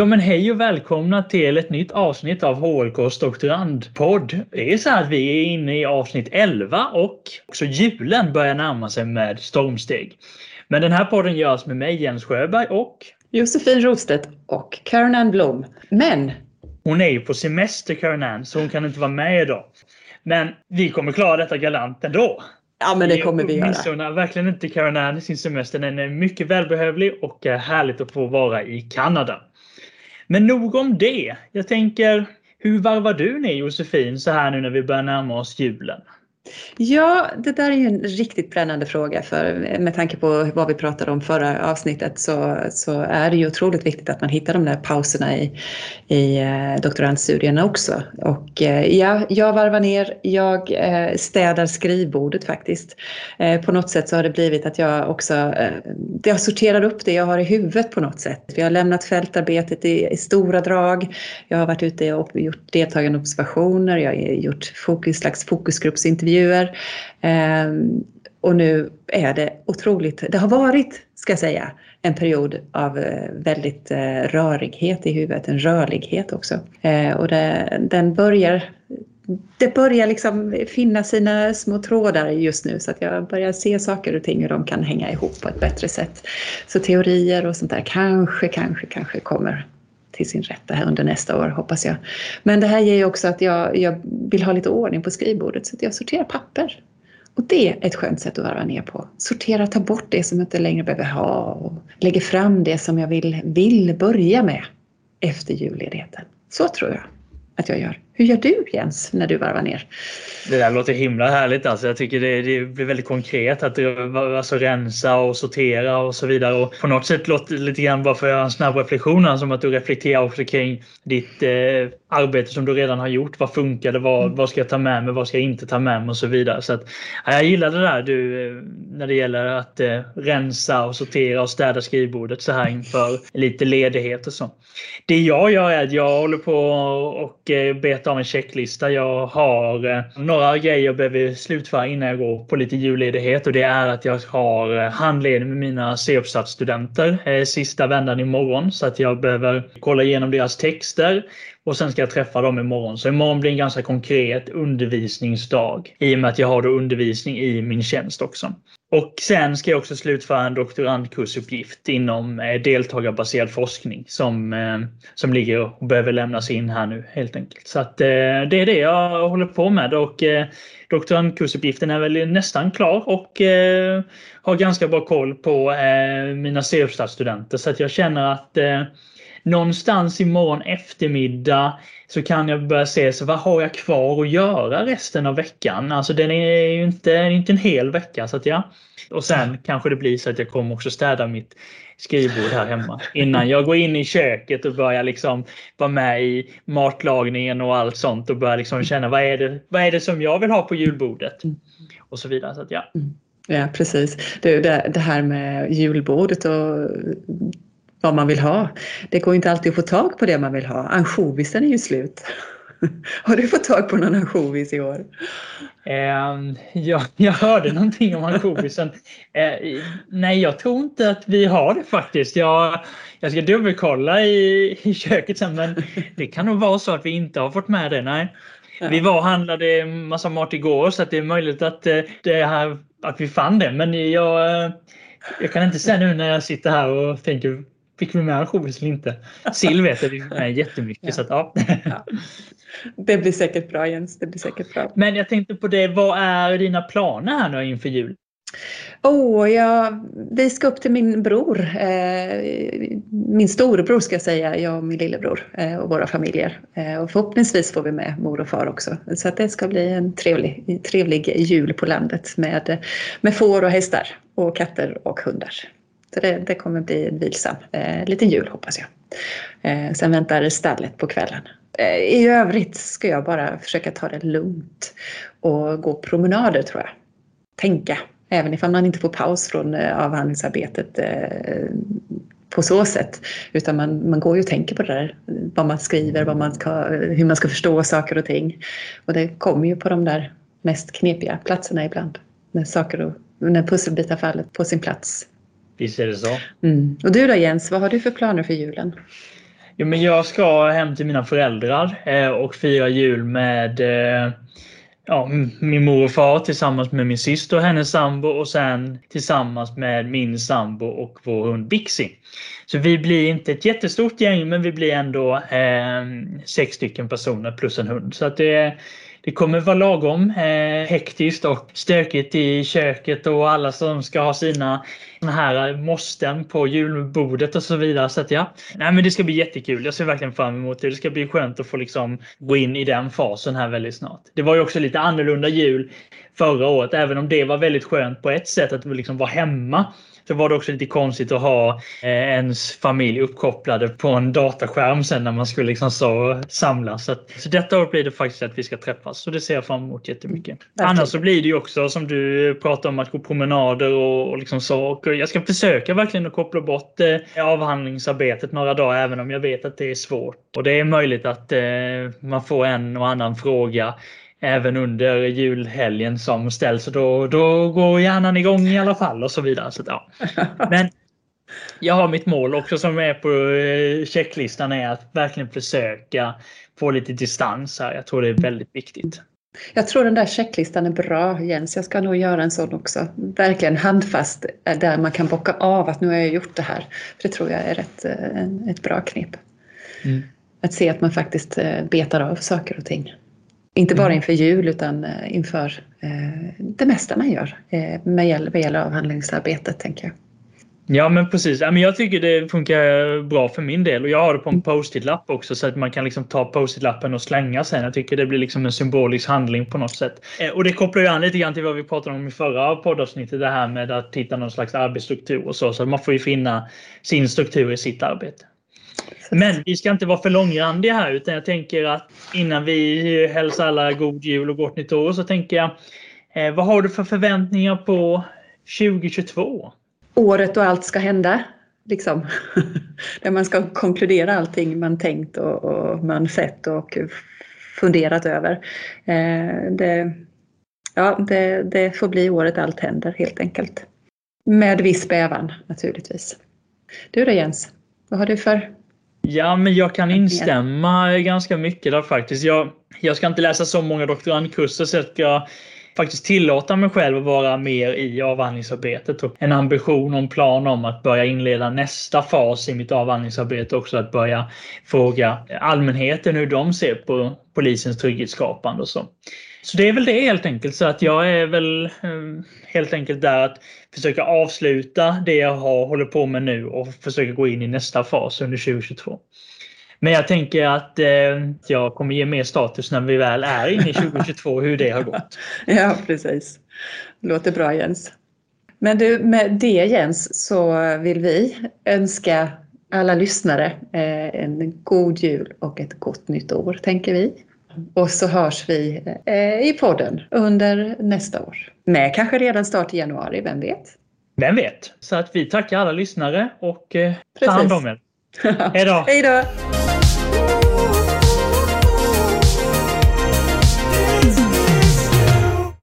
Ja men hej och välkomna till ett nytt avsnitt av HLKs doktorandpodd. Det är så att vi är inne i avsnitt 11 och också julen börjar närma sig med stormsteg. Men den här podden görs med mig Jens Sjöberg och Josefin Rostedt och Karen Ann Blom. Men hon är ju på semester Karen Ann så hon kan inte vara med idag. Men vi kommer klara detta galant ändå. Ja, men det kommer vi göra. Missunnar verkligen inte Karen Ann sin semester. Den är mycket välbehövlig och härligt att få vara i Kanada. Men nog om det. Jag tänker, hur varvar du ner Josefin så här nu när vi börjar närma oss julen? Ja, det där är ju en riktigt brännande fråga för med tanke på vad vi pratade om förra avsnittet så, så är det ju otroligt viktigt att man hittar de där pauserna i, i eh, doktorandstudierna också. Och eh, ja, jag varvar ner, jag eh, städar skrivbordet faktiskt. På något sätt så har det blivit att jag också, jag sorterar upp det jag har i huvudet på något sätt. Vi har lämnat fältarbetet i, i stora drag. Jag har varit ute och gjort deltagande observationer, jag har gjort fokus, slags fokusgruppsintervjuer intervjuer. Ehm, och nu är det otroligt, det har varit, ska jag säga, en period av eh, väldigt eh, rörighet i huvudet, en rörlighet också. Eh, och det, den börjar det börjar liksom finna sina små trådar just nu så att jag börjar se saker och ting hur de kan hänga ihop på ett bättre sätt. Så teorier och sånt där kanske, kanske, kanske kommer till sin rätta här under nästa år hoppas jag. Men det här ger ju också att jag, jag vill ha lite ordning på skrivbordet så att jag sorterar papper. Och det är ett skönt sätt att varva ner på. Sortera, ta bort det som jag inte längre behöver ha och lägger fram det som jag vill, vill börja med efter julledigheten. Så tror jag att jag gör. Hur gör du Jens när du varvar ner? Det där låter himla härligt. Alltså. Jag tycker det, det blir väldigt konkret att alltså, rensa och sortera och så vidare. Och på något sätt låter det lite grann bara för att göra en snabb reflektion som alltså, att du reflekterar också kring ditt eh, arbete som du redan har gjort. Vad funkade? Vad, mm. vad ska jag ta med mig? Vad ska jag inte ta med mig? Och så vidare. Så att, ja, jag gillar det där du eh, när det gäller att eh, rensa och sortera och städa skrivbordet så här inför lite ledighet och så. Det jag gör är att jag håller på och eh, betar av en checklista. Jag har eh, några grejer jag behöver slutföra innan jag går på lite julledighet och det är att jag har eh, handledning med mina C-uppsatsstudenter eh, sista vändan imorgon så att jag behöver kolla igenom deras texter och sen ska jag träffa dem imorgon. Så imorgon blir en ganska konkret undervisningsdag i och med att jag har då undervisning i min tjänst också. Och sen ska jag också slutföra en doktorandkursuppgift inom eh, deltagarbaserad forskning som, eh, som ligger och behöver lämnas in här nu helt enkelt. Så att, eh, det är det jag håller på med och doktorandkursuppgiften är väl nästan klar och har ganska bra koll på mina C-uppsatsstudenter så att jag känner att någonstans imorgon eftermiddag så kan jag börja se så vad har jag kvar att göra resten av veckan. Alltså den är ju inte, inte en hel vecka. Så att ja. Och sen kanske det blir så att jag kommer också städa mitt skrivbord här hemma innan jag går in i köket och börjar liksom vara med i matlagningen och allt sånt och börjar liksom känna vad är det, vad är det som jag vill ha på julbordet och så vidare. Så att, ja. Mm. Ja, precis. Det, det, här med julbordet och vad man vill ha. Det går inte alltid att få tag på det man vill ha. Ansjovisen är ju slut. Har du fått tag på någon ansjovis i år? Eh, ja, jag hörde någonting om ansjovisen. Eh, nej, jag tror inte att vi har det faktiskt. Jag, jag ska dubbelkolla i, i köket sen, men det kan nog vara så att vi inte har fått med det. Nej. Ja. Vi var och handlade massa mat igår så att det är möjligt att, eh, det här, att vi fann det. Men jag, eh, jag kan inte säga nu när jag sitter här och tänker Fick vi med ansjovis eller inte? Sill vet vi med jättemycket. Ja. Så att, ja. ja. Det blir säkert bra Jens. Det blir säkert bra. Men jag tänkte på det. Vad är dina planer här nu inför jul? Oh, ja, vi ska upp till min bror, eh, min storebror ska jag säga, jag och min lillebror eh, och våra familjer. Eh, och förhoppningsvis får vi med mor och far också. Så att det ska bli en trevlig, trevlig jul på landet med, med får och hästar och katter och hundar. Så det, det kommer bli en vilsam eh, liten jul hoppas jag. Eh, sen väntar stallet på kvällen. Eh, I övrigt ska jag bara försöka ta det lugnt och gå promenader tror jag. Tänka, även ifall man inte får paus från eh, avhandlingsarbetet eh, på så sätt. Utan man, man går ju och tänker på det där, vad man skriver, vad man ska, hur man ska förstå saker och ting. Och det kommer ju på de där mest knepiga platserna ibland. När saker och när pusselbitar faller på sin plats Visst är det så. Mm. Och du då Jens, vad har du för planer för julen? Ja, men jag ska hem till mina föräldrar eh, och fira jul med eh, ja, min mor och far tillsammans med min syster och hennes sambo och sen tillsammans med min sambo och vår hund Bixi. Så vi blir inte ett jättestort gäng men vi blir ändå eh, sex stycken personer plus en hund. Så att det, det kommer vara lagom eh, hektiskt och stökigt i köket och alla som ska ha sina här måsten på julbordet och så vidare. Så att ja, nej men det ska bli jättekul. Jag ser verkligen fram emot det. Det ska bli skönt att få liksom gå in i den fasen här väldigt snart. Det var ju också lite annorlunda jul förra året, även om det var väldigt skönt på ett sätt att liksom vara hemma så var det också lite konstigt att ha eh, ens familj uppkopplade på en dataskärm sen när man skulle liksom så samlas. Så, att, så detta år blir det faktiskt att vi ska träffas. Så det ser jag fram emot jättemycket. Mm, Annars så blir det ju också som du pratar om att gå promenader och, och liksom så. Och jag ska försöka verkligen att koppla bort eh, avhandlingsarbetet några dagar även om jag vet att det är svårt. Och det är möjligt att eh, man får en och annan fråga även under julhelgen som ställs. Och då, då går hjärnan igång i alla fall och så vidare. Så, ja. Men jag har mitt mål också som är på eh, checklistan är att verkligen försöka få lite distans här. Jag tror det är väldigt viktigt. Jag tror den där checklistan är bra Jens. Jag ska nog göra en sån också. Verkligen handfast eh, där man kan bocka av att nu har jag gjort det här. För det tror jag är ett, eh, ett bra knep. Mm. Att se att man faktiskt betar av saker och ting. Inte bara mm. inför jul utan eh, inför eh, det mesta man gör eh, med vad gäller avhandlingsarbetet tänker jag. Ja men precis. Jag tycker det funkar bra för min del och jag har det på en post-it-lapp också så att man kan liksom ta post-it-lappen och slänga sen. Jag tycker det blir liksom en symbolisk handling på något sätt. Och det kopplar ju an lite grann till vad vi pratade om i förra poddavsnittet. Det här med att hitta någon slags arbetsstruktur och så. Så man får ju finna sin struktur i sitt arbete. Men vi ska inte vara för långrandiga här utan jag tänker att innan vi hälsar alla god jul och gott nytt år så tänker jag eh, vad har du för förväntningar på 2022? Året då allt ska hända. Liksom. Där man ska konkludera allting man tänkt och, och man sett och funderat över. Eh, det, ja, det, det får bli året allt händer helt enkelt. Med viss bävan naturligtvis. Du då Jens, vad har du för Ja, men jag kan instämma ganska mycket där faktiskt. Jag, jag ska inte läsa så många doktorandkurser så jag ska faktiskt tillåta mig själv att vara mer i avhandlingsarbetet och en ambition och en plan om att börja inleda nästa fas i mitt avhandlingsarbete också att börja fråga allmänheten hur de ser på polisens trygghetsskapande och så. Så det är väl det helt enkelt. Så att jag är väl ehm, helt enkelt där att försöka avsluta det jag har, håller på med nu och försöka gå in i nästa fas under 2022. Men jag tänker att eh, jag kommer ge mer status när vi väl är inne i 2022 hur det har gått. Ja, precis. Låter bra Jens. Men du, med det Jens så vill vi önska alla lyssnare eh, en god jul och ett gott nytt år, tänker vi. Och så hörs vi eh, i podden under nästa år. Med kanske redan start i januari, vem vet? Vem vet? Så att vi tackar alla lyssnare och eh, tar hand om er. Hej då! Hej då!